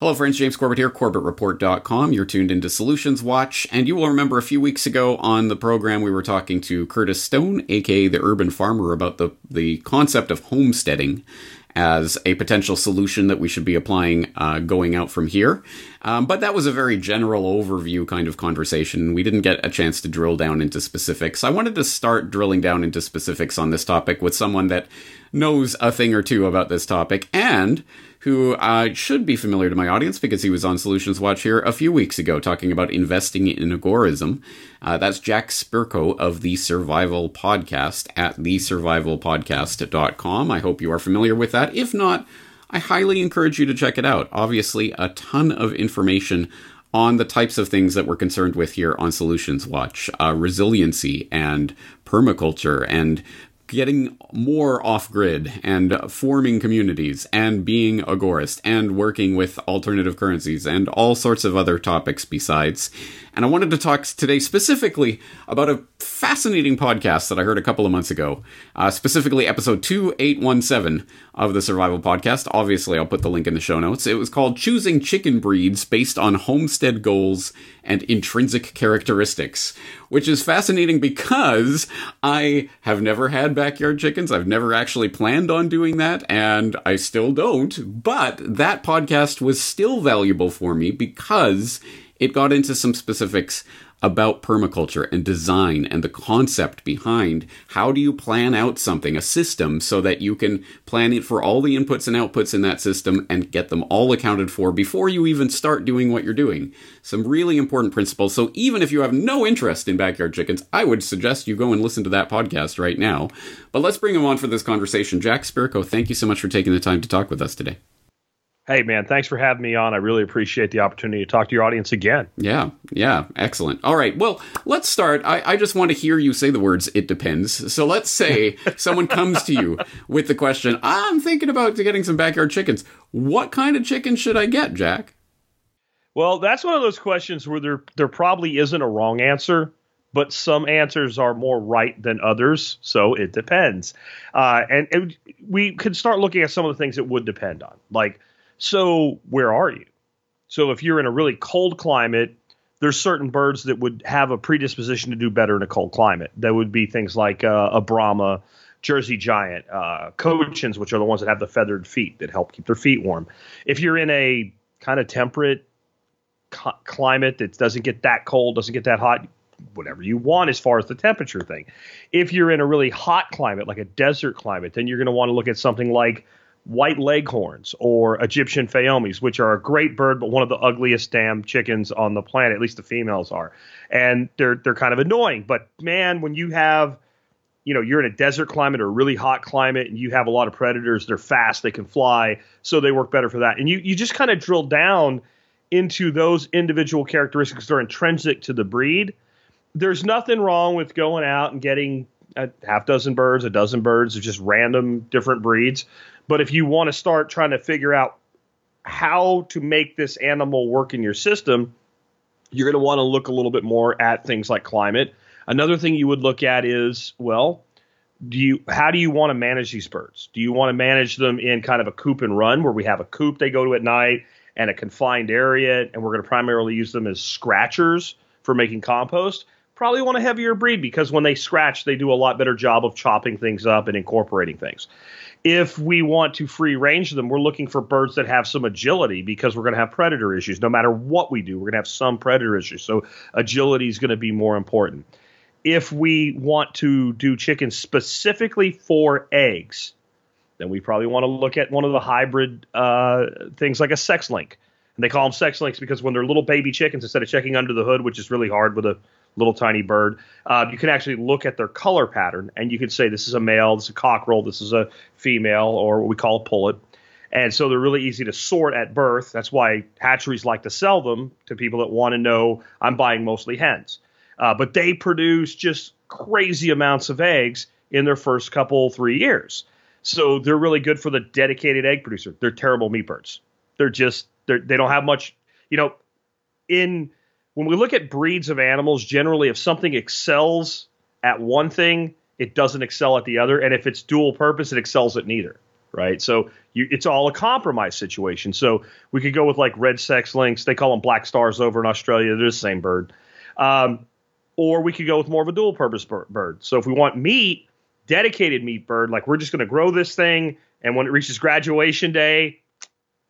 Hello, friends. James Corbett here, CorbettReport.com. You're tuned into Solutions Watch, and you will remember a few weeks ago on the program we were talking to Curtis Stone, aka the Urban Farmer, about the the concept of homesteading as a potential solution that we should be applying uh, going out from here. Um, but that was a very general overview kind of conversation. We didn't get a chance to drill down into specifics. I wanted to start drilling down into specifics on this topic with someone that knows a thing or two about this topic and who uh, should be familiar to my audience because he was on Solutions Watch here a few weeks ago talking about investing in agorism. Uh, that's Jack Spirko of the Survival Podcast at thesurvivalpodcast.com. I hope you are familiar with that. If not, I highly encourage you to check it out. Obviously, a ton of information on the types of things that we're concerned with here on Solutions Watch uh, resiliency and permaculture and getting more off grid and forming communities and being agorist and working with alternative currencies and all sorts of other topics besides. And I wanted to talk today specifically about a fascinating podcast that I heard a couple of months ago, uh, specifically episode 2817 of the Survival Podcast. Obviously, I'll put the link in the show notes. It was called Choosing Chicken Breeds Based on Homestead Goals and Intrinsic Characteristics, which is fascinating because I have never had backyard chickens. I've never actually planned on doing that, and I still don't. But that podcast was still valuable for me because it got into some specifics about permaculture and design and the concept behind how do you plan out something, a system, so that you can plan it for all the inputs and outputs in that system and get them all accounted for before you even start doing what you're doing. Some really important principles. So even if you have no interest in backyard chickens, I would suggest you go and listen to that podcast right now. But let's bring him on for this conversation. Jack Spirko, thank you so much for taking the time to talk with us today. Hey, man, thanks for having me on. I really appreciate the opportunity to talk to your audience again. Yeah, yeah, excellent. All right, well, let's start. I, I just want to hear you say the words, it depends. So let's say someone comes to you with the question, I'm thinking about getting some backyard chickens. What kind of chicken should I get, Jack? Well, that's one of those questions where there, there probably isn't a wrong answer, but some answers are more right than others. So it depends. Uh, and it, we could start looking at some of the things it would depend on. Like, so where are you? So if you're in a really cold climate, there's certain birds that would have a predisposition to do better in a cold climate. That would be things like uh, a Brahma, Jersey Giant, uh, Cochins, which are the ones that have the feathered feet that help keep their feet warm. If you're in a kind of temperate co- climate that doesn't get that cold, doesn't get that hot, whatever you want as far as the temperature thing. If you're in a really hot climate, like a desert climate, then you're going to want to look at something like white leghorns or Egyptian Fayoumis, which are a great bird, but one of the ugliest damn chickens on the planet. At least the females are, and they're they're kind of annoying. But man, when you have you know you're in a desert climate or a really hot climate and you have a lot of predators they're fast they can fly so they work better for that and you you just kind of drill down into those individual characteristics that are intrinsic to the breed there's nothing wrong with going out and getting a half dozen birds a dozen birds of just random different breeds but if you want to start trying to figure out how to make this animal work in your system, you're going to want to look a little bit more at things like climate. Another thing you would look at is, well, do you how do you want to manage these birds? Do you want to manage them in kind of a coop and run where we have a coop they go to at night and a confined area and we're going to primarily use them as scratchers for making compost? Probably want a heavier breed because when they scratch, they do a lot better job of chopping things up and incorporating things if we want to free range them, we're looking for birds that have some agility because we're going to have predator issues. No matter what we do, we're going to have some predator issues. So agility is going to be more important. If we want to do chickens specifically for eggs, then we probably want to look at one of the hybrid uh, things like a sex link. And they call them sex links because when they're little baby chickens, instead of checking under the hood, which is really hard with a little tiny bird. Uh, you can actually look at their color pattern and you can say this is a male, this is a cockerel, this is a female, or what we call a pullet. And so they're really easy to sort at birth. That's why hatcheries like to sell them to people that want to know I'm buying mostly hens. Uh, but they produce just crazy amounts of eggs in their first couple, three years. So they're really good for the dedicated egg producer. They're terrible meat birds. They're just, they're, they don't have much, you know, in when we look at breeds of animals, generally, if something excels at one thing, it doesn't excel at the other. And if it's dual purpose, it excels at neither. right? So you, it's all a compromise situation. So we could go with like red sex links. They call them black stars over in Australia. They're the same bird. Um, or we could go with more of a dual purpose bird. So if we want meat, dedicated meat bird, like we're just going to grow this thing, and when it reaches graduation day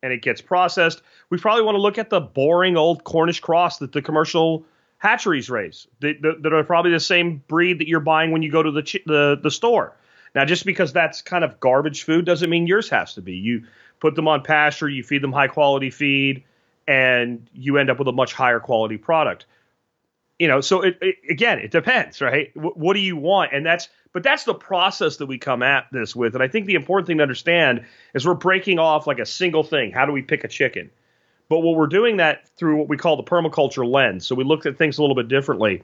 and it gets processed, we probably want to look at the boring old Cornish cross that the commercial hatcheries raise that, that, are probably the same breed that you're buying when you go to the, the the store. Now, just because that's kind of garbage food doesn't mean yours has to be. You put them on pasture, you feed them high quality feed, and you end up with a much higher quality product. You know, so it, it, again, it depends, right? W- what do you want? And that's, but that's the process that we come at this with. And I think the important thing to understand is we're breaking off like a single thing. How do we pick a chicken? But what we're doing that through what we call the permaculture lens. So we look at things a little bit differently.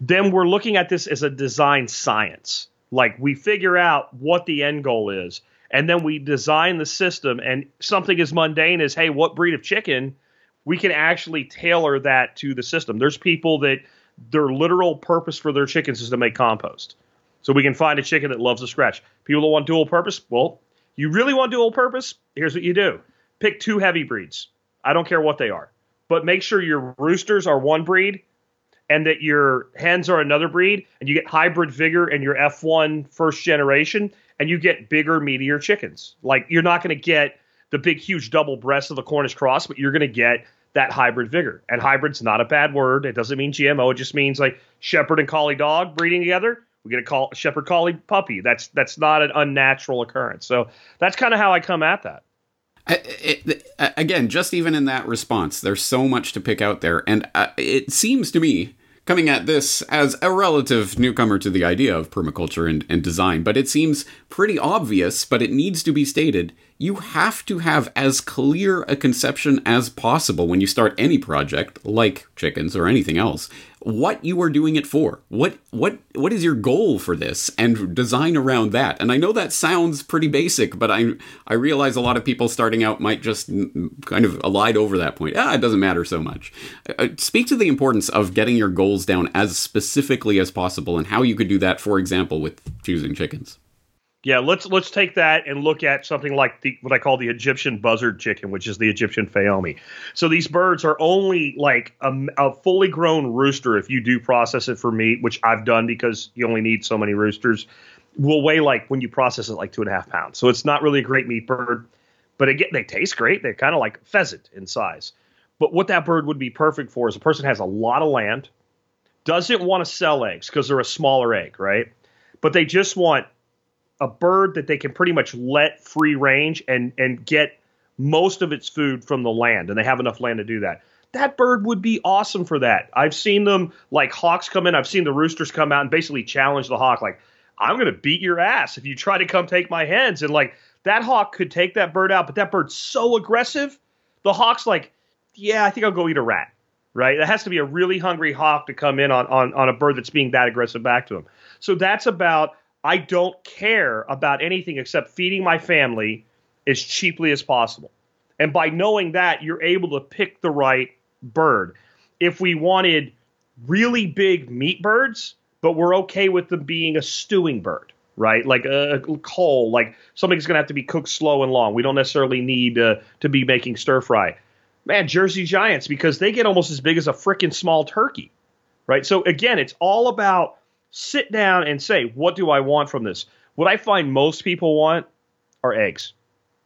Then we're looking at this as a design science. Like we figure out what the end goal is, and then we design the system. And something as mundane as, hey, what breed of chicken? We can actually tailor that to the system. There's people that their literal purpose for their chickens is to make compost. So we can find a chicken that loves to scratch. People that want dual purpose, well, you really want dual purpose? Here's what you do pick two heavy breeds. I don't care what they are, but make sure your roosters are one breed and that your hens are another breed, and you get hybrid vigor and your F1 first generation, and you get bigger, meatier chickens. Like you're not going to get the big, huge double breasts of the Cornish cross, but you're going to get that hybrid vigor. And hybrid's not a bad word. It doesn't mean GMO. It just means like shepherd and collie dog breeding together. We get a call shepherd collie puppy. That's that's not an unnatural occurrence. So that's kind of how I come at that. It, it, again, just even in that response, there's so much to pick out there, and uh, it seems to me coming at this as a relative newcomer to the idea of permaculture and, and design, but it seems pretty obvious, but it needs to be stated. You have to have as clear a conception as possible when you start any project, like chickens or anything else, what you are doing it for. What what what is your goal for this and design around that. And I know that sounds pretty basic, but I I realize a lot of people starting out might just kind of elide over that point. Ah, it doesn't matter so much. Uh, speak to the importance of getting your goals down as specifically as possible and how you could do that for example with choosing chickens. Yeah, let's let's take that and look at something like the what I call the Egyptian buzzard chicken, which is the Egyptian Fayoumi. So these birds are only like a, a, fully grown rooster if you do process it for meat, which I've done because you only need so many roosters. Will weigh like when you process it like two and a half pounds. So it's not really a great meat bird, but again they taste great. They're kind of like pheasant in size. But what that bird would be perfect for is a person has a lot of land, doesn't want to sell eggs because they're a smaller egg, right? But they just want a bird that they can pretty much let free range and and get most of its food from the land, and they have enough land to do that. That bird would be awesome for that. I've seen them like hawks come in. I've seen the roosters come out and basically challenge the hawk, like, "I'm going to beat your ass if you try to come take my hens." And like that hawk could take that bird out, but that bird's so aggressive. The hawk's like, "Yeah, I think I'll go eat a rat." Right? It has to be a really hungry hawk to come in on on on a bird that's being that aggressive back to him. So that's about I don't care about anything except feeding my family as cheaply as possible. And by knowing that, you're able to pick the right bird. If we wanted really big meat birds, but we're okay with them being a stewing bird, right? Like a, coal, like something's going to have to be cooked slow and long. We don't necessarily need uh, to be making stir fry. Man, Jersey Giants, because they get almost as big as a freaking small turkey, right? So again, it's all about sit down and say, what do I want from this? What I find most people want are eggs.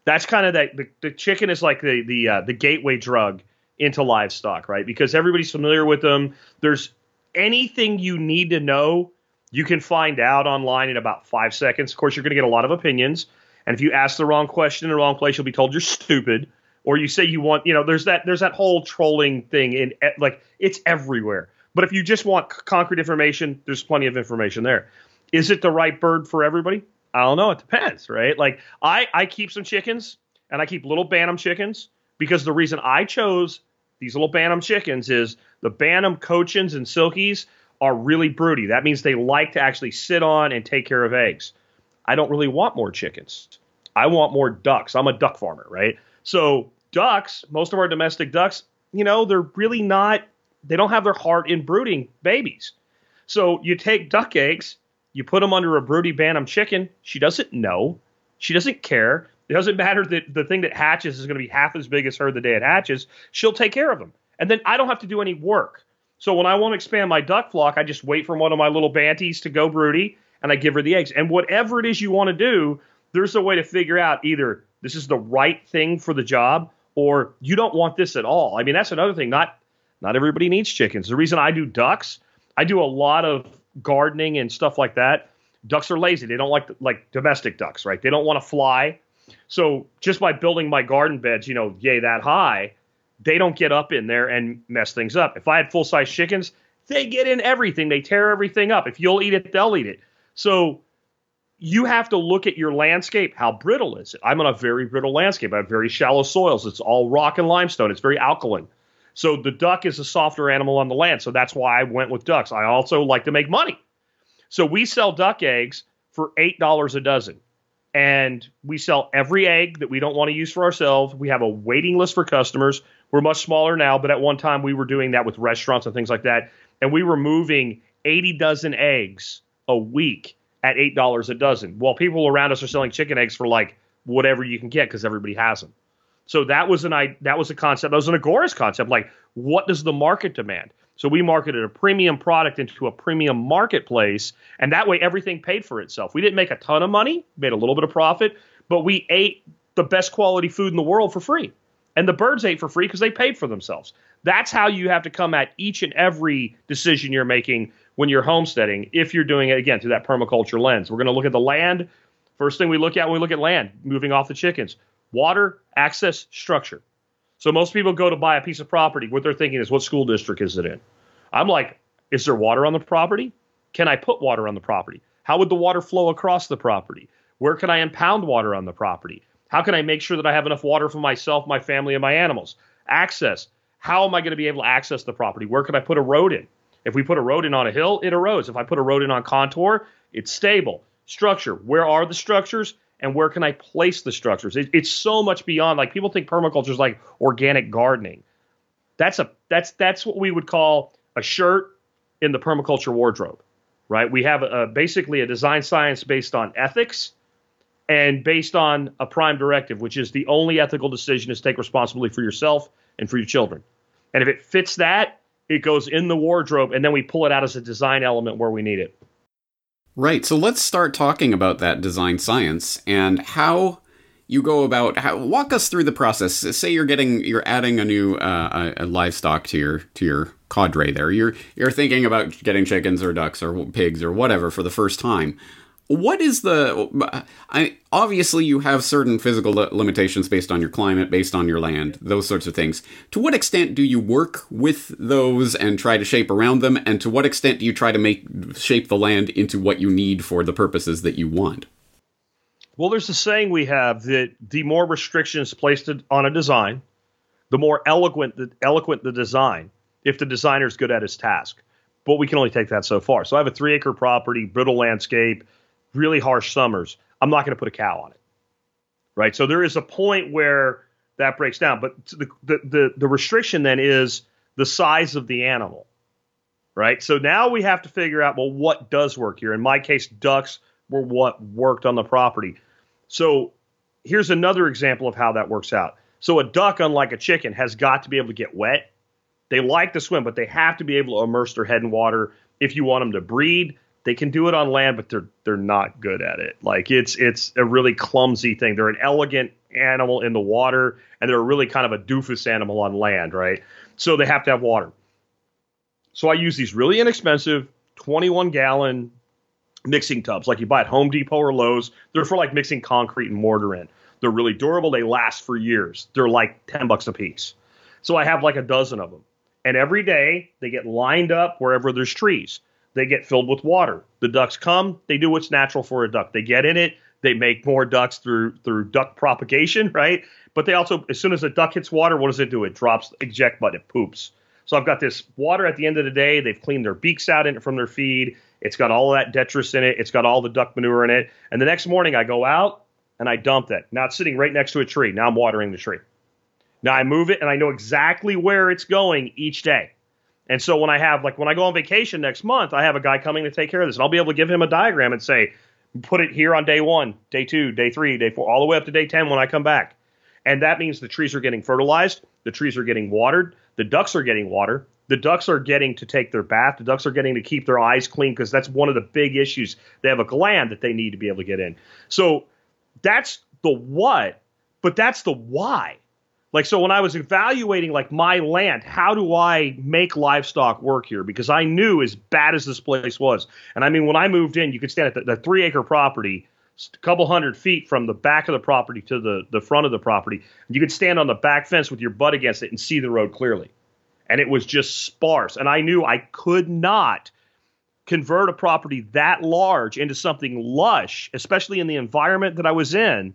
That's kind of that. The, the chicken is like the the uh, the gateway drug into livestock, right? Because everybody's familiar with them. There's anything you need to know, you can find out online in about five seconds. Of course, you're going to get a lot of opinions, and if you ask the wrong question in the wrong place, you'll be told you're stupid. Or you say you want, you know, there's that there's that whole trolling thing in like it's everywhere. But if you just want concrete information, there's plenty of information there. Is it the right bird for everybody? I don't know. It depends, right? Like I, I keep some chickens and I keep little Bantam chickens because the reason I chose these little Bantam chickens is the Bantam Cochins and Silkies are really broody. That means they like to actually sit on and take care of eggs. I don't really want more chickens. I want more ducks. I'm a duck farmer, right? So ducks, most of our domestic ducks, you know, they're really not they don't have their heart in brooding babies. So you take duck eggs, you put them under a broody bantam chicken. She doesn't know. She doesn't care. It doesn't matter that the thing that hatches is going to be half as big as her the day it hatches. She'll take care of them. And then I don't have to do any work. So when I want to expand my duck flock, I just wait for one of my little banties to go broody and I give her the eggs. And whatever it is you want to do, there's a way to figure out either this is the right thing for the job or you don't want this at all. I mean, that's another thing. Not not everybody needs chickens. The reason I do ducks, I do a lot of gardening and stuff like that. Ducks are lazy. They don't like like domestic ducks, right? They don't want to fly. So just by building my garden beds, you know, yay that high, they don't get up in there and mess things up. If I had full size chickens, they get in everything. They tear everything up. If you'll eat it, they'll eat it. So you have to look at your landscape. How brittle is it? I'm on a very brittle landscape. I have very shallow soils. It's all rock and limestone. It's very alkaline. So the duck is a softer animal on the land. So that's why I went with ducks. I also like to make money. So we sell duck eggs for $8 a dozen. And we sell every egg that we don't want to use for ourselves. We have a waiting list for customers. We're much smaller now, but at one time we were doing that with restaurants and things like that. And we were moving 80 dozen eggs a week at $8 a dozen. While people around us are selling chicken eggs for like whatever you can get because everybody has them. So that was an I that was a concept. That was an agorist concept. Like, what does the market demand? So we marketed a premium product into a premium marketplace, and that way everything paid for itself. We didn't make a ton of money, made a little bit of profit, but we ate the best quality food in the world for free. And the birds ate for free because they paid for themselves. That's how you have to come at each and every decision you're making when you're homesteading, if you're doing it again through that permaculture lens. We're going to look at the land. First thing we look at when we look at land, moving off the chickens, water, access, structure. So most people go to buy a piece of property. What they're thinking is, what school district is it in? I'm like, is there water on the property? Can I put water on the property? How would the water flow across the property? Where can I impound water on the property? How can I make sure that I have enough water for myself, my family, and my animals? Access. How am I going to be able to access the property? Where can I put a road in? If we put a road in on a hill, it erodes. If I put a road in on contour, it's stable. Structure. Where are the structures? And where can I place the structures? It, it's so much beyond. Like people think permaculture is like organic gardening. That's a that's that's what we would call a shirt in the permaculture wardrobe, right? We have a, basically a design science based on ethics and based on a prime directive, which is the only ethical decision is take responsibility for yourself and for your children. And if it fits that, it goes in the wardrobe, and then we pull it out as a design element where we need it. Right. So let's start talking about that design science and how you go about. How, walk us through the process. Say you're getting, you're adding a new uh, a, a livestock to your to your cadre. There, you're you're thinking about getting chickens or ducks or pigs or whatever for the first time what is the I, obviously you have certain physical limitations based on your climate based on your land those sorts of things. To what extent do you work with those and try to shape around them? And to what extent do you try to make shape the land into what you need for the purposes that you want? Well there's a saying we have that the more restrictions placed on a design the more eloquent the eloquent the design if the designer is good at his task. But we can only take that so far. So i have a three acre property brittle landscape really harsh summers, I'm not going to put a cow on it. Right. So there is a point where that breaks down. But the, the, the, the restriction then is the size of the animal. Right. So now we have to figure out, well, what does work here? In my case, ducks were what worked on the property. So here's another example of how that works out. So a duck, unlike a chicken, has got to be able to get wet. They like to swim, but they have to be able to immerse their head in water if you want them to breed. They can do it on land, but they're they're not good at it. Like it's it's a really clumsy thing. They're an elegant animal in the water, and they're really kind of a doofus animal on land, right? So they have to have water. So I use these really inexpensive 21 gallon mixing tubs, like you buy at Home Depot or Lowe's. They're for like mixing concrete and mortar in. They're really durable. They last for years. They're like 10 bucks a piece. So I have like a dozen of them. And every day they get lined up wherever there's trees they get filled with water. The ducks come, they do what's natural for a duck. They get in it, they make more ducks through through duck propagation, right? But they also, as soon as a duck hits water, what does it do? It drops eject button, it poops. So I've got this water at the end of the day. They've cleaned their beaks out in it from their feed. It's got all that detritus in it. It's got all the duck manure in it. And the next morning I go out and I dump that. Now it's sitting right next to a tree. Now I'm watering the tree. Now I move it and I know exactly where it's going each day. And so when I have like when I go on vacation next month, I have a guy coming to take care of this, and I'll be able to give him a diagram and say, Put it here on day one, day two, day three, day four, all the way up to day 10 when I come back. And that means the trees are getting fertilized, the trees are getting watered, the ducks are getting water, the ducks are getting to take their bath, the ducks are getting to keep their eyes clean because that's one of the big issues. They have a gland that they need to be able to get in. So that's the what, but that's the why. Like so when I was evaluating like my land, how do I make livestock work here? Because I knew as bad as this place was. And I mean when I moved in, you could stand at the, the three acre property, a couple hundred feet from the back of the property to the, the front of the property. You could stand on the back fence with your butt against it and see the road clearly. And it was just sparse. And I knew I could not convert a property that large into something lush, especially in the environment that I was in,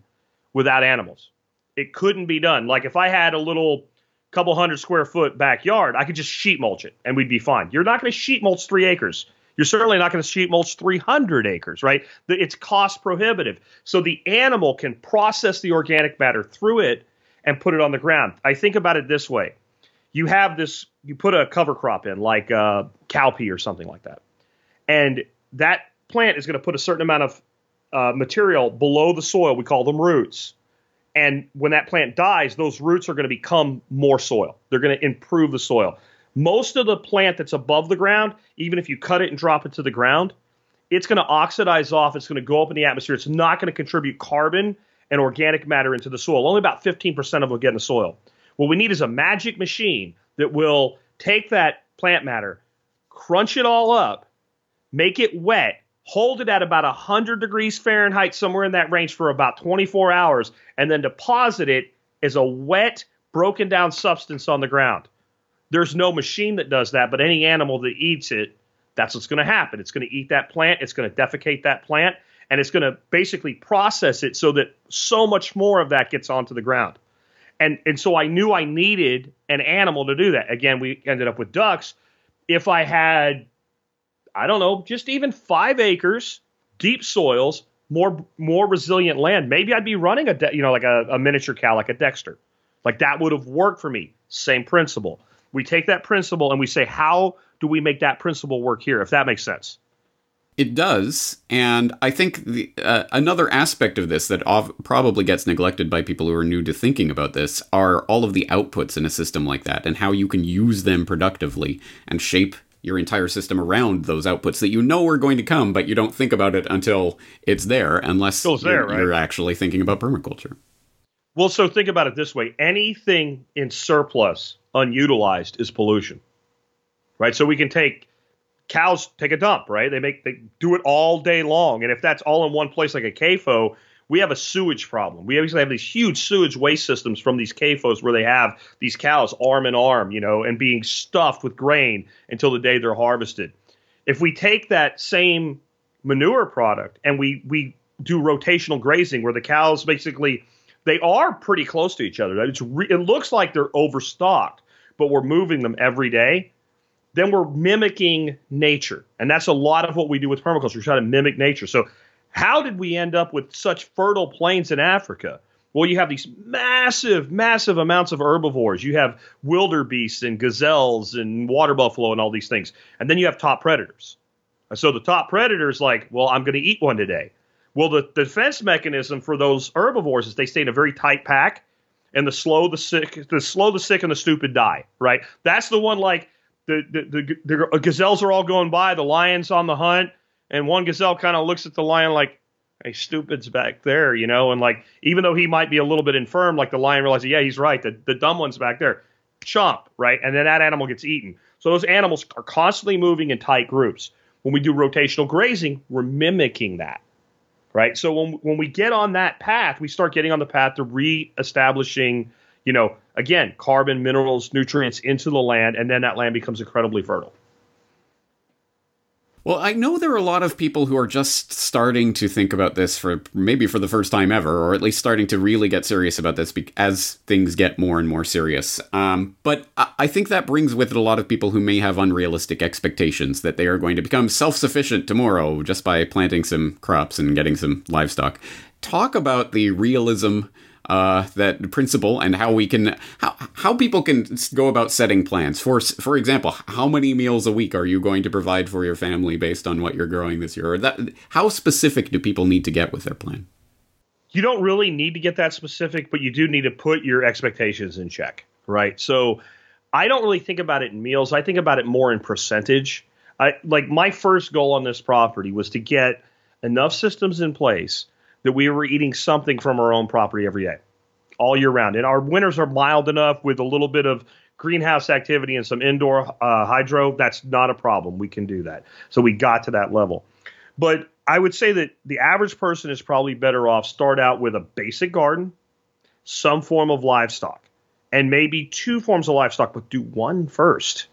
without animals. It couldn't be done. Like if I had a little couple hundred square foot backyard, I could just sheet mulch it and we'd be fine. You're not going to sheet mulch three acres. You're certainly not going to sheet mulch 300 acres, right? It's cost prohibitive. So the animal can process the organic matter through it and put it on the ground. I think about it this way you have this, you put a cover crop in, like uh, cowpea or something like that. And that plant is going to put a certain amount of uh, material below the soil. We call them roots. And when that plant dies, those roots are going to become more soil. They're going to improve the soil. Most of the plant that's above the ground, even if you cut it and drop it to the ground, it's going to oxidize off. It's going to go up in the atmosphere. It's not going to contribute carbon and organic matter into the soil. Only about 15% of it will get in the soil. What we need is a magic machine that will take that plant matter, crunch it all up, make it wet, hold it at about 100 degrees Fahrenheit, somewhere in that range for about 24 hours, and then deposit it as a wet, broken down substance on the ground. There's no machine that does that, but any animal that eats it, that's what's going to happen. It's going to eat that plant, it's going to defecate that plant, and it's going to basically process it so that so much more of that gets onto the ground. And, and so I knew I needed an animal to do that. Again, we ended up with ducks. If I had I don't know, just even five acres, deep soils, more more resilient land. Maybe I'd be running a de- you know like a, a miniature cow like a Dexter, like that would have worked for me. Same principle. We take that principle and we say, how do we make that principle work here? If that makes sense. It does, and I think the, uh, another aspect of this that ov- probably gets neglected by people who are new to thinking about this are all of the outputs in a system like that, and how you can use them productively and shape your entire system around those outputs that you know are going to come, but you don't think about it until it's there, unless it's there, you're, right? you're actually thinking about permaculture. Well, so think about it this way: anything in surplus, unutilized, is pollution, right? So we can take cows take a dump, right? They make they do it all day long, and if that's all in one place, like a CAFO, we have a sewage problem. We obviously have these huge sewage waste systems from these CAFOs where they have these cows arm in arm, you know, and being stuffed with grain until the day they're harvested. If we take that same manure product and we we do rotational grazing where the cows basically they are pretty close to each other. It's re- it looks like they're overstocked, but we're moving them every day. Then we're mimicking nature, and that's a lot of what we do with permaculture. We try to mimic nature. So how did we end up with such fertile plains in Africa? Well, you have these massive, massive amounts of herbivores. You have wildebeests and gazelles and water buffalo and all these things. And then you have top predators. And so the top predator is like, well, I'm going to eat one today. Well, the, defense mechanism for those herbivores is they stay in a very tight pack, and the slow, the sick, the slow, the sick, and the stupid die. Right? That's the one. Like the the, the, the gazelles are all going by, the lions on the hunt and one gazelle kind of looks at the lion like, "Hey, stupid's back there," you know, and like even though he might be a little bit infirm, like the lion realizes, yeah, he's right. The the dumb one's back there, chomp, right, and then that animal gets eaten. So those animals are constantly moving in tight groups. When we do rotational grazing, we're mimicking that, right? So when when we get on that path, we start getting on the path to reestablishing, you know, again, carbon, minerals, nutrients into the land, and then that land becomes incredibly fertile. Well, I know there are a lot of people who are just starting to think about this for maybe for the first time ever, or at least starting to really get serious about this as things get more and more serious. Um, but I think that brings with it a lot of people who may have unrealistic expectations that they are going to become self sufficient tomorrow just by planting some crops and getting some livestock. Talk about the realism uh, that principle and how we can how how people can go about setting plans. For for example, how many meals a week are you going to provide for your family based on what you're growing this year? Or that how specific do people need to get with their plan? You don't really need to get that specific, but you do need to put your expectations in check, right? So I don't really think about it in meals. I think about it more in percentage. I like my first goal on this property was to get enough systems in place that we were eating something from our own property every day, all year round. And our winters are mild enough with a little bit of greenhouse activity and some indoor uh, hydro. That's not a problem. We can do that. So we got to that level. But I would say that the average person is probably better off start out with a basic garden, some form of livestock, and maybe two forms of livestock, but do one first.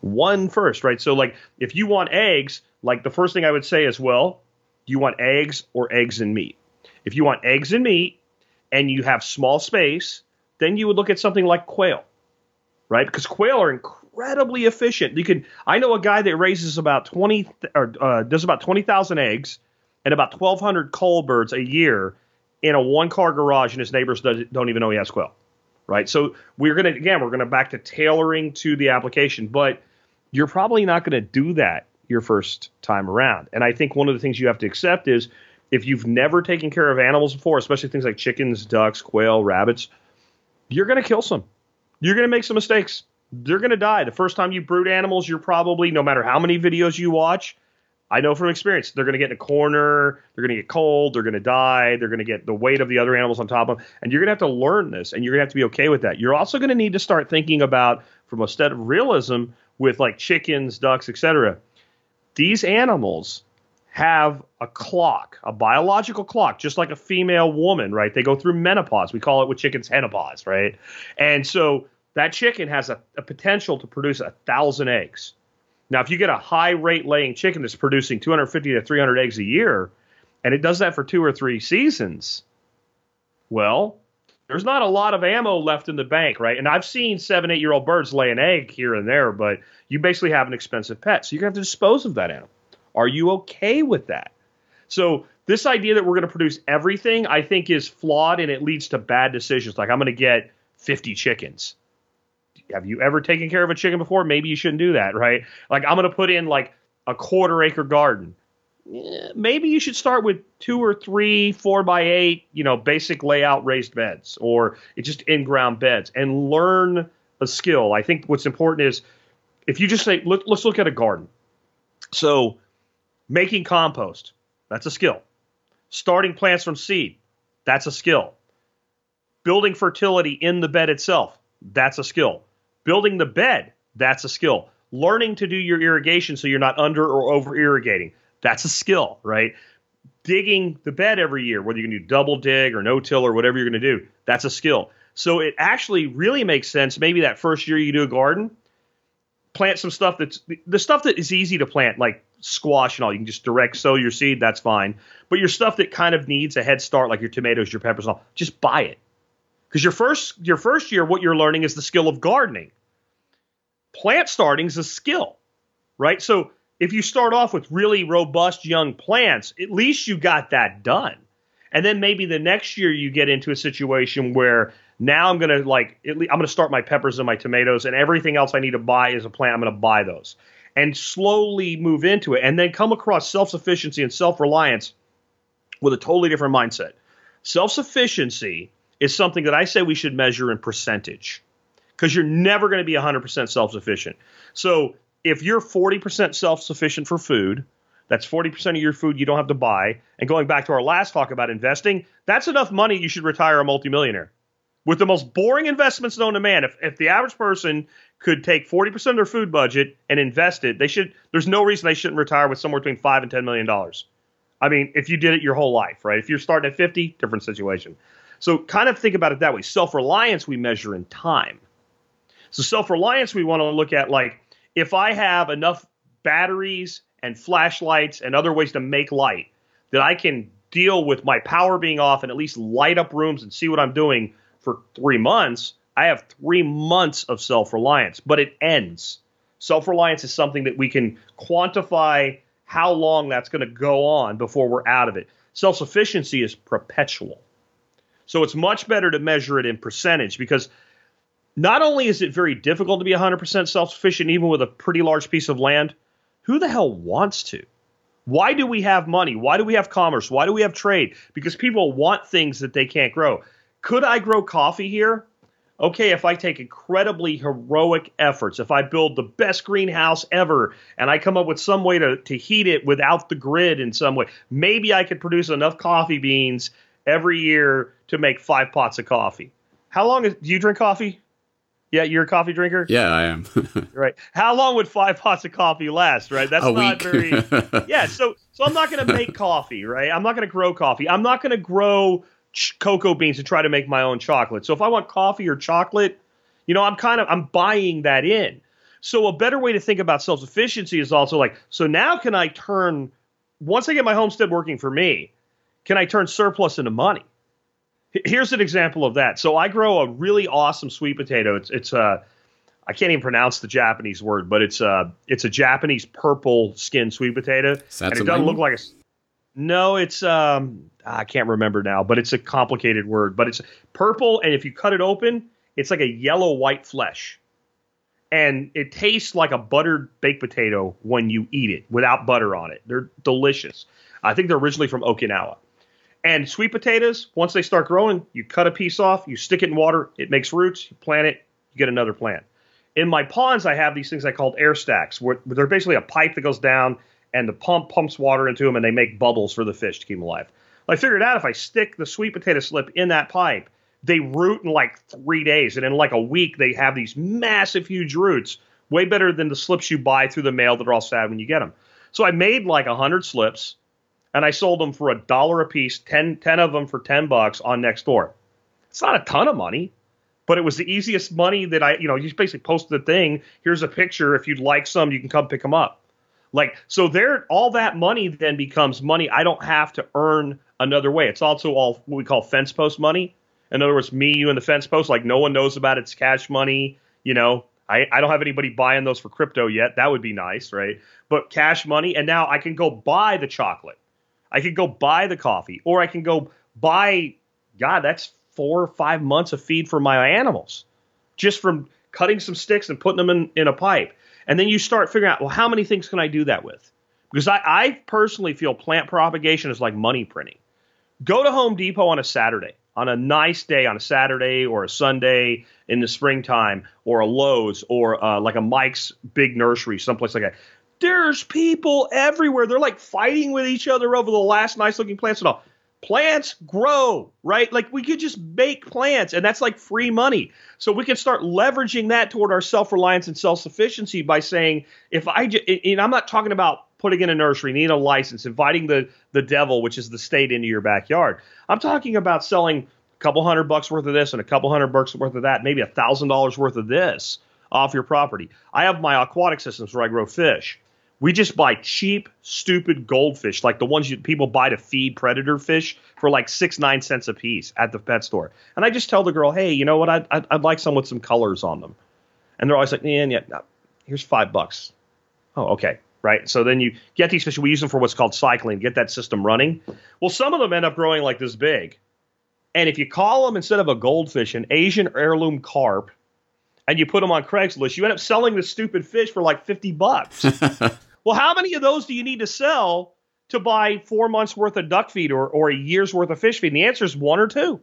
One first, right? So, like, if you want eggs, like the first thing I would say is, well, do you want eggs or eggs and meat? If you want eggs and meat and you have small space, then you would look at something like quail, right? Because quail are incredibly efficient. You can I know a guy that raises about 20 or uh, does about 20,000 eggs and about 1,200 cull birds a year in a one car garage, and his neighbors don't even know he has quail, right? So we're gonna again we're gonna back to tailoring to the application, but you're probably not going to do that your first time around. And I think one of the things you have to accept is if you've never taken care of animals before, especially things like chickens, ducks, quail, rabbits, you're going to kill some. You're going to make some mistakes. They're going to die. The first time you brood animals, you're probably, no matter how many videos you watch, I know from experience, they're going to get in a corner, they're going to get cold, they're going to die, they're going to get the weight of the other animals on top of them. And you're going to have to learn this and you're going to have to be okay with that. You're also going to need to start thinking about, from a set of realism, with like chickens, ducks, etc. These animals have a clock, a biological clock, just like a female woman, right? They go through menopause. We call it with chickens henopause, right? And so that chicken has a, a potential to produce a thousand eggs. Now, if you get a high rate laying chicken that's producing 250 to 300 eggs a year, and it does that for two or three seasons, well, there's not a lot of ammo left in the bank, right? And I've seen seven, eight year old birds lay an egg here and there, but you basically have an expensive pet. So to have to dispose of that animal. Are you okay with that? So this idea that we're going to produce everything, I think, is flawed and it leads to bad decisions. Like I'm going to get 50 chickens. Have you ever taken care of a chicken before? Maybe you shouldn't do that, right? Like I'm going to put in like a quarter acre garden. Eh, maybe you should start with two or three four by eight, you know, basic layout raised beds or just in ground beds and learn a skill. I think what's important is if you just say, let's look at a garden. So Making compost, that's a skill. Starting plants from seed, that's a skill. Building fertility in the bed itself, that's a skill. Building the bed, that's a skill. Learning to do your irrigation so you're not under or over irrigating, that's a skill, right? Digging the bed every year, whether you're going to do double dig or no till or whatever you're going to do, that's a skill. So it actually really makes sense. Maybe that first year you do a garden, plant some stuff that's the stuff that is easy to plant, like squash and all. You can just direct sow your seed, that's fine. But your stuff that kind of needs a head start, like your tomatoes, your peppers, and all, just buy it. Because your first your first year, what you're learning is the skill of gardening. Plant starting is a skill, right? So if you start off with really robust young plants, at least you got that done. And then maybe the next year you get into a situation where now I'm gonna like I'm gonna start my peppers and my tomatoes and everything else I need to buy is a plant. I'm gonna buy those and slowly move into it and then come across self sufficiency and self reliance with a totally different mindset. Self sufficiency is something that I say we should measure in percentage because you're never going to be 100% self sufficient. So if you're 40% self sufficient for food, that's 40% of your food you don't have to buy. And going back to our last talk about investing, that's enough money you should retire a multimillionaire. With the most boring investments known to man, if, if the average person could take 40% of their food budget and invest it, they should there's no reason they shouldn't retire with somewhere between 5 and 10 million dollars. I mean, if you did it your whole life, right? If you're starting at 50, different situation. So kind of think about it that way. Self-reliance we measure in time. So self-reliance we want to look at like if I have enough batteries and flashlights and other ways to make light that I can deal with my power being off and at least light up rooms and see what I'm doing for 3 months, I have three months of self reliance, but it ends. Self reliance is something that we can quantify how long that's going to go on before we're out of it. Self sufficiency is perpetual. So it's much better to measure it in percentage because not only is it very difficult to be 100% self sufficient, even with a pretty large piece of land, who the hell wants to? Why do we have money? Why do we have commerce? Why do we have trade? Because people want things that they can't grow. Could I grow coffee here? Okay, if I take incredibly heroic efforts, if I build the best greenhouse ever and I come up with some way to, to heat it without the grid in some way, maybe I could produce enough coffee beans every year to make five pots of coffee. How long is, do you drink coffee? Yeah, you're a coffee drinker. Yeah, I am. right. How long would five pots of coffee last? Right. That's a not week. very. Yeah. So so I'm not going to make coffee. Right. I'm not going to grow coffee. I'm not going to grow ch- cocoa beans to try to make my own chocolate. So if I want coffee or chocolate, you know, I'm kind of I'm buying that in. So a better way to think about self sufficiency is also like, so now can I turn once I get my homestead working for me, can I turn surplus into money? Here's an example of that. So I grow a really awesome sweet potato. It's it's a uh, I can't even pronounce the Japanese word, but it's a uh, it's a Japanese purple skin sweet potato, and it doesn't look like a. No, it's um I can't remember now, but it's a complicated word. But it's purple, and if you cut it open, it's like a yellow white flesh, and it tastes like a buttered baked potato when you eat it without butter on it. They're delicious. I think they're originally from Okinawa. And sweet potatoes, once they start growing, you cut a piece off, you stick it in water, it makes roots, you plant it, you get another plant. In my ponds, I have these things I call air stacks, where they're basically a pipe that goes down and the pump pumps water into them and they make bubbles for the fish to keep them alive. Well, I figured out if I stick the sweet potato slip in that pipe, they root in like three days. And in like a week, they have these massive, huge roots, way better than the slips you buy through the mail that are all sad when you get them. So I made like 100 slips and I sold them for a dollar a piece, 10, 10 of them for 10 bucks on Nextdoor. It's not a ton of money, but it was the easiest money that I, you know, you basically post the thing. Here's a picture. If you'd like some, you can come pick them up. Like, so there, all that money then becomes money I don't have to earn another way. It's also all what we call fence post money. In other words, me, you, and the fence post, like no one knows about it. It's cash money. You know, I, I don't have anybody buying those for crypto yet. That would be nice, right? But cash money. And now I can go buy the chocolate I could go buy the coffee, or I can go buy, God, that's four or five months of feed for my animals just from cutting some sticks and putting them in, in a pipe. And then you start figuring out, well, how many things can I do that with? Because I, I personally feel plant propagation is like money printing. Go to Home Depot on a Saturday, on a nice day, on a Saturday or a Sunday in the springtime, or a Lowe's, or uh, like a Mike's Big Nursery, someplace like that there's people everywhere. They're like fighting with each other over the last nice looking plants and all. Plants grow, right? Like we could just make plants, and that's like free money. So we can start leveraging that toward our self reliance and self sufficiency by saying, if I, and I'm not talking about putting in a nursery, need a license, inviting the the devil, which is the state, into your backyard. I'm talking about selling a couple hundred bucks worth of this and a couple hundred bucks worth of that, maybe a thousand dollars worth of this off your property. I have my aquatic systems where I grow fish. We just buy cheap, stupid goldfish, like the ones you, people buy to feed predator fish for like six, nine cents a piece at the pet store. And I just tell the girl, hey, you know what? I'd, I'd, I'd like some with some colors on them. And they're always like, yeah, yeah, no, here's five bucks. Oh, okay. Right. So then you get these fish. We use them for what's called cycling, get that system running. Well, some of them end up growing like this big. And if you call them instead of a goldfish, an Asian heirloom carp, and you put them on Craigslist, you end up selling the stupid fish for like 50 bucks. Well, how many of those do you need to sell to buy four months worth of duck feed or, or a year's worth of fish feed? And the answer is one or two.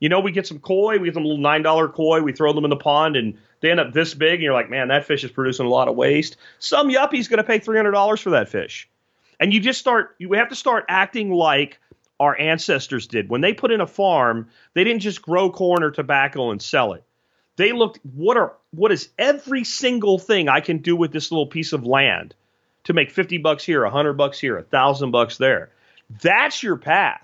You know, we get some koi, we get some little nine dollar koi, we throw them in the pond, and they end up this big, and you're like, man, that fish is producing a lot of waste. Some yuppie's going to pay three hundred dollars for that fish, and you just start. You have to start acting like our ancestors did when they put in a farm. They didn't just grow corn or tobacco and sell it. They looked what are what is every single thing I can do with this little piece of land to make 50 bucks here, 100 bucks here, 1000 bucks there. That's your path.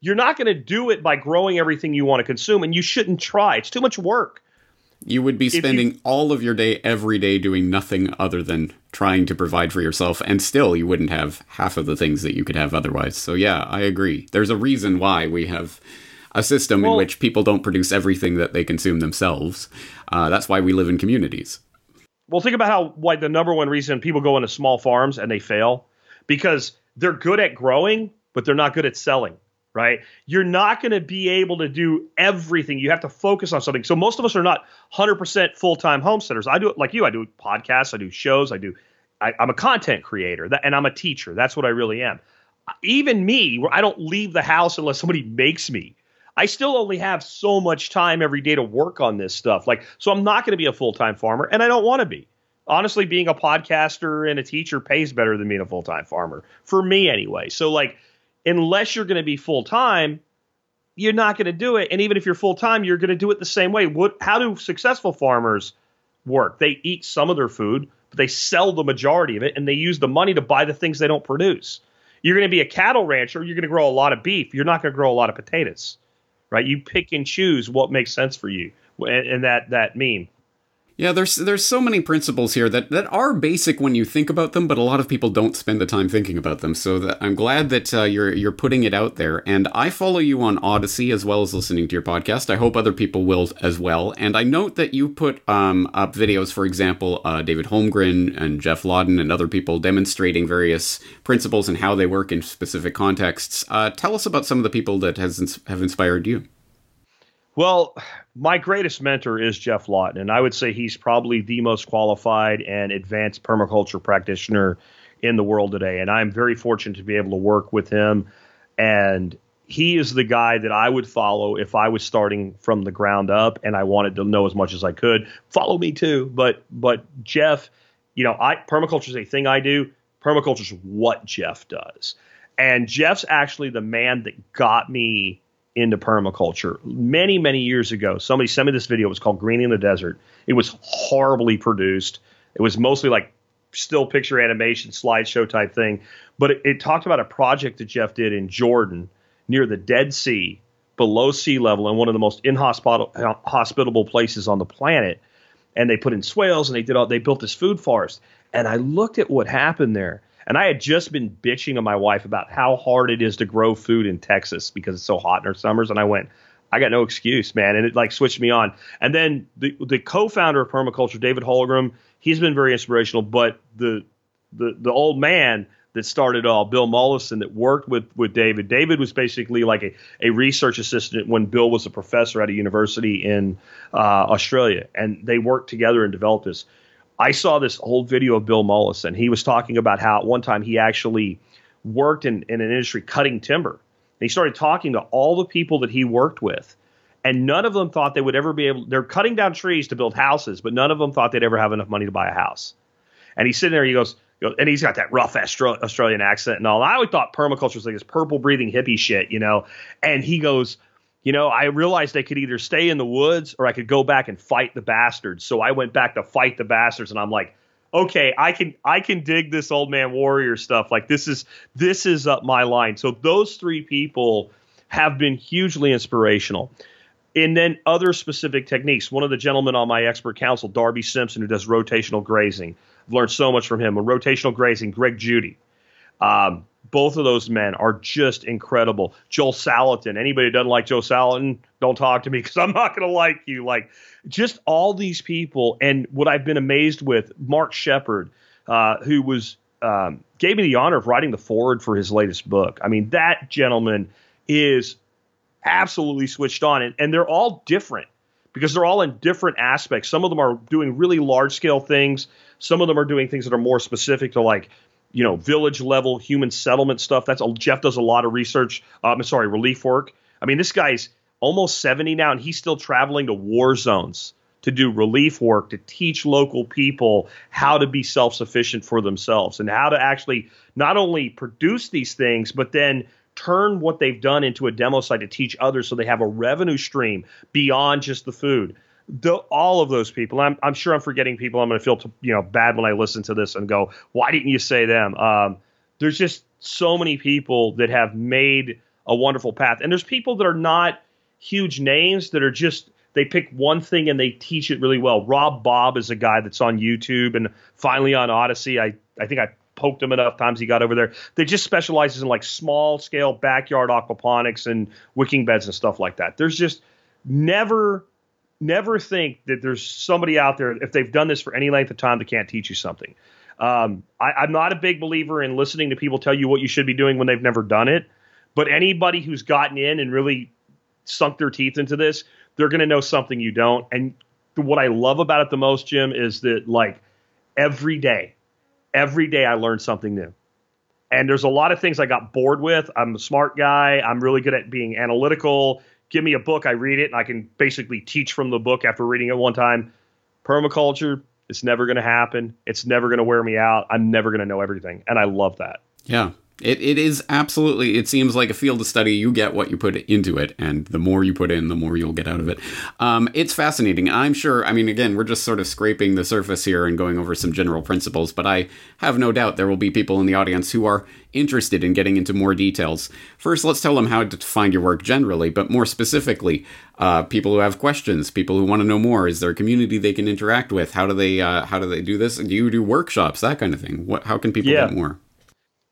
You're not going to do it by growing everything you want to consume and you shouldn't try. It's too much work. You would be spending you, all of your day every day doing nothing other than trying to provide for yourself, and still you wouldn't have half of the things that you could have otherwise. So, yeah, I agree. There's a reason why we have a system well, in which people don't produce everything that they consume themselves. Uh, that's why we live in communities well, think about how like the number one reason people go into small farms and they fail because they're good at growing, but they're not good at selling. right? You're not going to be able to do everything. You have to focus on something. So most of us are not 100% full-time homesteaders. I do it like you. I do podcasts. I do shows. I do. I, am a content creator that, and I'm a teacher. That's what I really am. Even me, where I don't leave the house unless somebody makes me. I still only have so much time every day to work on this stuff. Like, so I'm not going to be a full-time farmer, and I don't want to be. Honestly, being a podcaster and a teacher pays better than being a full-time farmer for me, anyway. So, like, unless you're going to be full time, you're not going to do it. And even if you're full time, you're going to do it the same way. What? How do successful farmers work? They eat some of their food, but they sell the majority of it, and they use the money to buy the things they don't produce. You're going to be a cattle rancher. You're going to grow a lot of beef. You're not going to grow a lot of potatoes, right? You pick and choose what makes sense for you, and, and that that meme. Yeah, there's there's so many principles here that, that are basic when you think about them, but a lot of people don't spend the time thinking about them. So that I'm glad that uh, you're you're putting it out there. And I follow you on Odysee as well as listening to your podcast. I hope other people will as well. And I note that you put um, up videos, for example, uh, David Holmgren and Geoff Lawton and other people demonstrating various principles and how they work in specific contexts. Uh, tell us about some of the people that has have inspired you. Well, my greatest mentor is Geoff Lawton, and I would say he's probably the most qualified and advanced permaculture practitioner in the world today. And I'm very fortunate to be able to work with him. And he is the guy that I would follow if I was starting from the ground up and I wanted to know as much as I could. Follow me too. But but Geoff, you know, I permaculture is a thing I do. Permaculture is what Geoff does. And Geoff's actually the man that got me into permaculture many, many years ago. Somebody sent me this video. It was called Greening the Desert. It was horribly produced. It was mostly like still picture animation, slideshow type thing. But it, it talked about a project that Geoff did in Jordan near the Dead Sea, below sea level, in one of the most inhospitable places on the planet. And they put in swales and they did all, they built this food forest. And I looked at what happened there and I had just been bitching to my wife about how hard it is to grow food in Texas because it's so hot in our summers. And I went, I got no excuse, man. And it like switched me on. And then the the co-founder of permaculture, David Holmgren, he's been very inspirational. But the the the old man that started all, Bill Mollison, that worked with with David. David was basically like a, a research assistant when Bill was a professor at a university in uh, Australia, and they worked together and developed this. I saw this old video of Bill Mollison. He was talking about how at one time he actually worked in, in an industry cutting timber. And he started talking to all the people that he worked with, and none of them thought they would ever be able. They're cutting down trees to build houses, but none of them thought they'd ever have enough money to buy a house. And he's sitting there. He goes, and he's got that rough Australian accent and all. I always thought permaculture was like this purple breathing hippie shit, you know. And he goes, you know, I realized I could either stay in the woods or I could go back and fight the bastards. So I went back to fight the bastards, and I'm like, okay, I can I can dig this old man warrior stuff. Like this is this is up my line. So those three people have been hugely inspirational. And then other specific techniques. One of the gentlemen on my expert council, Darby Simpson, who does rotational grazing. I've learned so much from him. On rotational grazing, Greg Judy. Um, both of those men are just incredible. Joel Salatin. Anybody who doesn't like Joe Salatin, don't talk to me because I'm not going to like you. Like just all these people, and what I've been amazed with, Mark Shepard, uh, who was um, gave me the honor of writing the forward for his latest book. I mean, that gentleman is absolutely switched on, and, and they're all different because they're all in different aspects. Some of them are doing really large scale things. Some of them are doing things that are more specific to like you know, village level human settlement stuff. That's Geoff does a lot of research. Uh, I'm sorry, relief work. I mean, this guy's almost 70 now, and he's still traveling to war zones to do relief work to teach local people how to be self sufficient for themselves and how to actually not only produce these things, but then turn what they've done into a demo site to teach others so they have a revenue stream beyond just the food the, all of those people. I'm, I'm sure I'm forgetting people. I'm going to feel you know bad when I listen to this and go, why didn't you say them? Um, there's just so many people that have made a wonderful path, and there's people that are not huge names that are just they pick one thing and they teach it really well. Rob Bob is a guy that's on YouTube and finally on Odysee. I I think I poked him enough times he got over there. They just specializes in like small scale backyard aquaponics and wicking beds and stuff like that. There's just never never think that there's somebody out there if they've done this for any length of time that can't teach you something. Um, I, I'm not a big believer in listening to people tell you what you should be doing when they've never done it. But anybody who's gotten in and really sunk their teeth into this, they're going to know something you don't. And what I love about it the most, Jim, is that like every day, every day I learn something new. And there's a lot of things I got bored with. I'm a smart guy. I'm really good at being analytical. Give me a book, I read it, and I can basically teach from the book after reading it one time. Permaculture, it's never going to happen. It's never going to wear me out. I'm never going to know everything. And I love that. Yeah. It, it is absolutely, it seems like a field of study. You get what you put into it, and the more you put in, the more you'll get out of it. Um, it's fascinating. I'm sure, I mean, again, we're just sort of scraping the surface here and going over some general principles, but I have no doubt there will be people in the audience who are interested in getting into more details. First, let's tell them how to find your work generally, but more specifically, uh, people who have questions, people who want to know more. Is there a community they can interact with? How do they, uh, how do they do this? Do you do workshops, that kind of thing? What, how can people yeah. get more?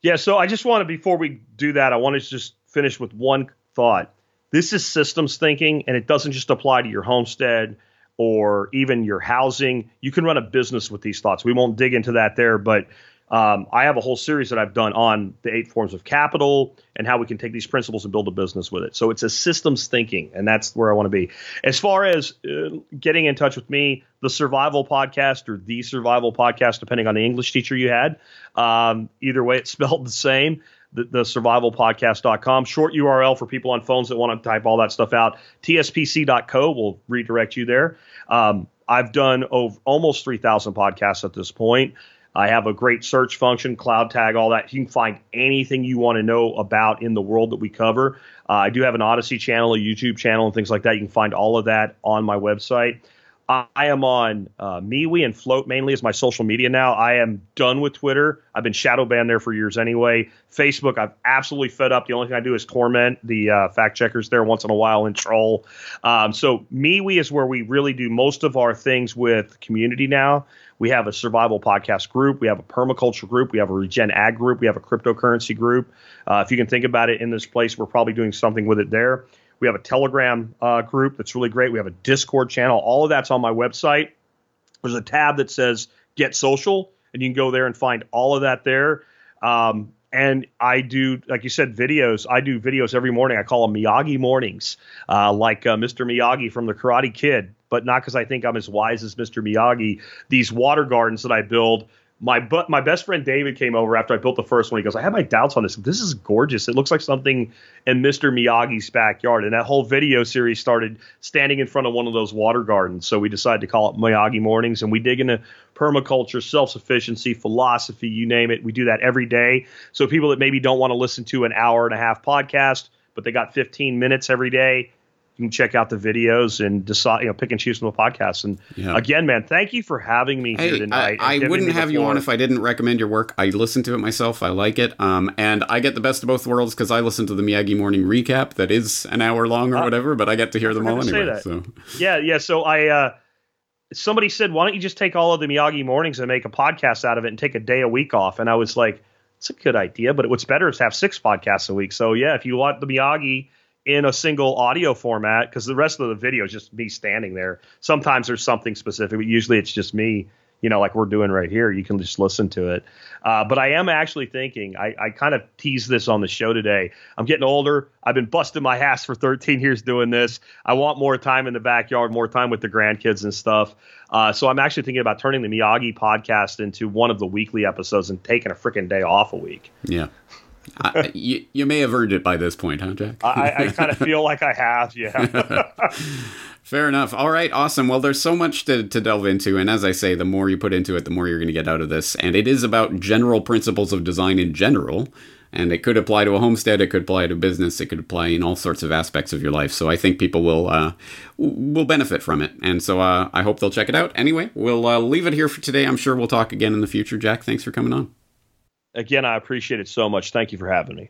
Yeah, so I just want to, before we do that, I want to just finish with one thought. This is systems thinking, and it doesn't just apply to your homestead or even your housing. You can run a business with these thoughts. We won't dig into that there, but um, I have a whole series that I've done on the eight forms of capital and how we can take these principles and build a business with it. So it's a systems thinking, and that's where I want to be. As far as uh, getting in touch with me, the Survival Podcast or the Survival Podcast, depending on the English teacher you had, um, either way, it's spelled the same. The, the survivalpodcast.com short URL for people on phones that want to type all that stuff out. TSPC.co will redirect you there. Um, I've done over, almost 3,000 podcasts at this point. I have a great search function, cloud tag, all that. You can find anything you want to know about in the world that we cover. Uh, I do have an Odysee channel, a YouTube channel, and things like that. You can find all of that on my website. I am on uh, MeWe and Flote mainly as my social media now. I am done with Twitter. I've been shadow banned there for years anyway. Facebook, I've absolutely fed up. The only thing I do is torment the uh, fact checkers there once in a while and troll. Um, so MeWe is where we really do most of our things with community now. We have a survival podcast group. We have a permaculture group. We have a regen ag group. We have a cryptocurrency group. Uh, if you can think about it in this place, we're probably doing something with it there. We have a Telegram uh, group that's really great. We have a Discord channel. All of that's on my website. There's a tab that says Get Social, and you can go there and find all of that there. Um, and I do, like you said, videos. I do videos every morning. I call them Miyagi mornings, uh, like uh, Mr. Miyagi from The Karate Kid but not because I think I'm as wise as Mr. Miyagi. These water gardens that I build. My but my best friend David came over after I built the first one. He goes, I had my doubts on this. This is gorgeous. It looks like something in Mr. Miyagi's backyard. And that whole video series started standing in front of one of those water gardens. So we decided to call it Miyagi Mornings. And we dig into permaculture, self sufficiency, philosophy, you name it. We do that every day. So people that maybe don't want to listen to an hour and a half podcast, but they got 15 minutes every day, you can check out the videos and decide, you know, pick and choose from the podcast. And yeah. again, man, thank you for having me here tonight. I, I wouldn't have you on if I didn't recommend your work. I listen to it myself. I like it. Um, and I get the best of both worlds because I listen to the Miyagi Morning recap that is an hour long or uh, whatever, but I get to hear them all anyway. So yeah, yeah. So I, uh, somebody said, why don't you just take all of the Miyagi mornings and make a podcast out of it and take a day a week off? And I was like, it's a good idea, but what's better is to have six podcasts a week. So yeah, if you want the Miyagi in a single audio format because the rest of the video is just me standing there. Sometimes there's something specific, but usually it's just me, you know, like we're doing right here. You can just listen to it. Uh, but I am actually thinking, I, I kind of teased this on the show today. I'm getting older. I've been busting my ass for 13 years doing this. I want more time in the backyard, more time with the grandkids and stuff. Uh, so I'm actually thinking about turning the Miyagi podcast into one of the weekly episodes and taking a freaking day off a week. Yeah. I, you, you may have earned it by this point, huh, Jack? I, I kind of feel like I have, yeah. Fair enough. All right, awesome. Well, there's so much to, to delve into. And as I say, the more you put into it, the more you're going to get out of this. And it is about general principles of design in general. And it could apply to a homestead, it could apply to business, it could apply in all sorts of aspects of your life. So I think people will uh, will benefit from it. And so uh, I hope they'll check it out. Anyway, we'll uh, leave it here for today. I'm sure we'll talk again in the future. Jack, thanks for coming on. Again, I appreciate it so much. Thank you for having me.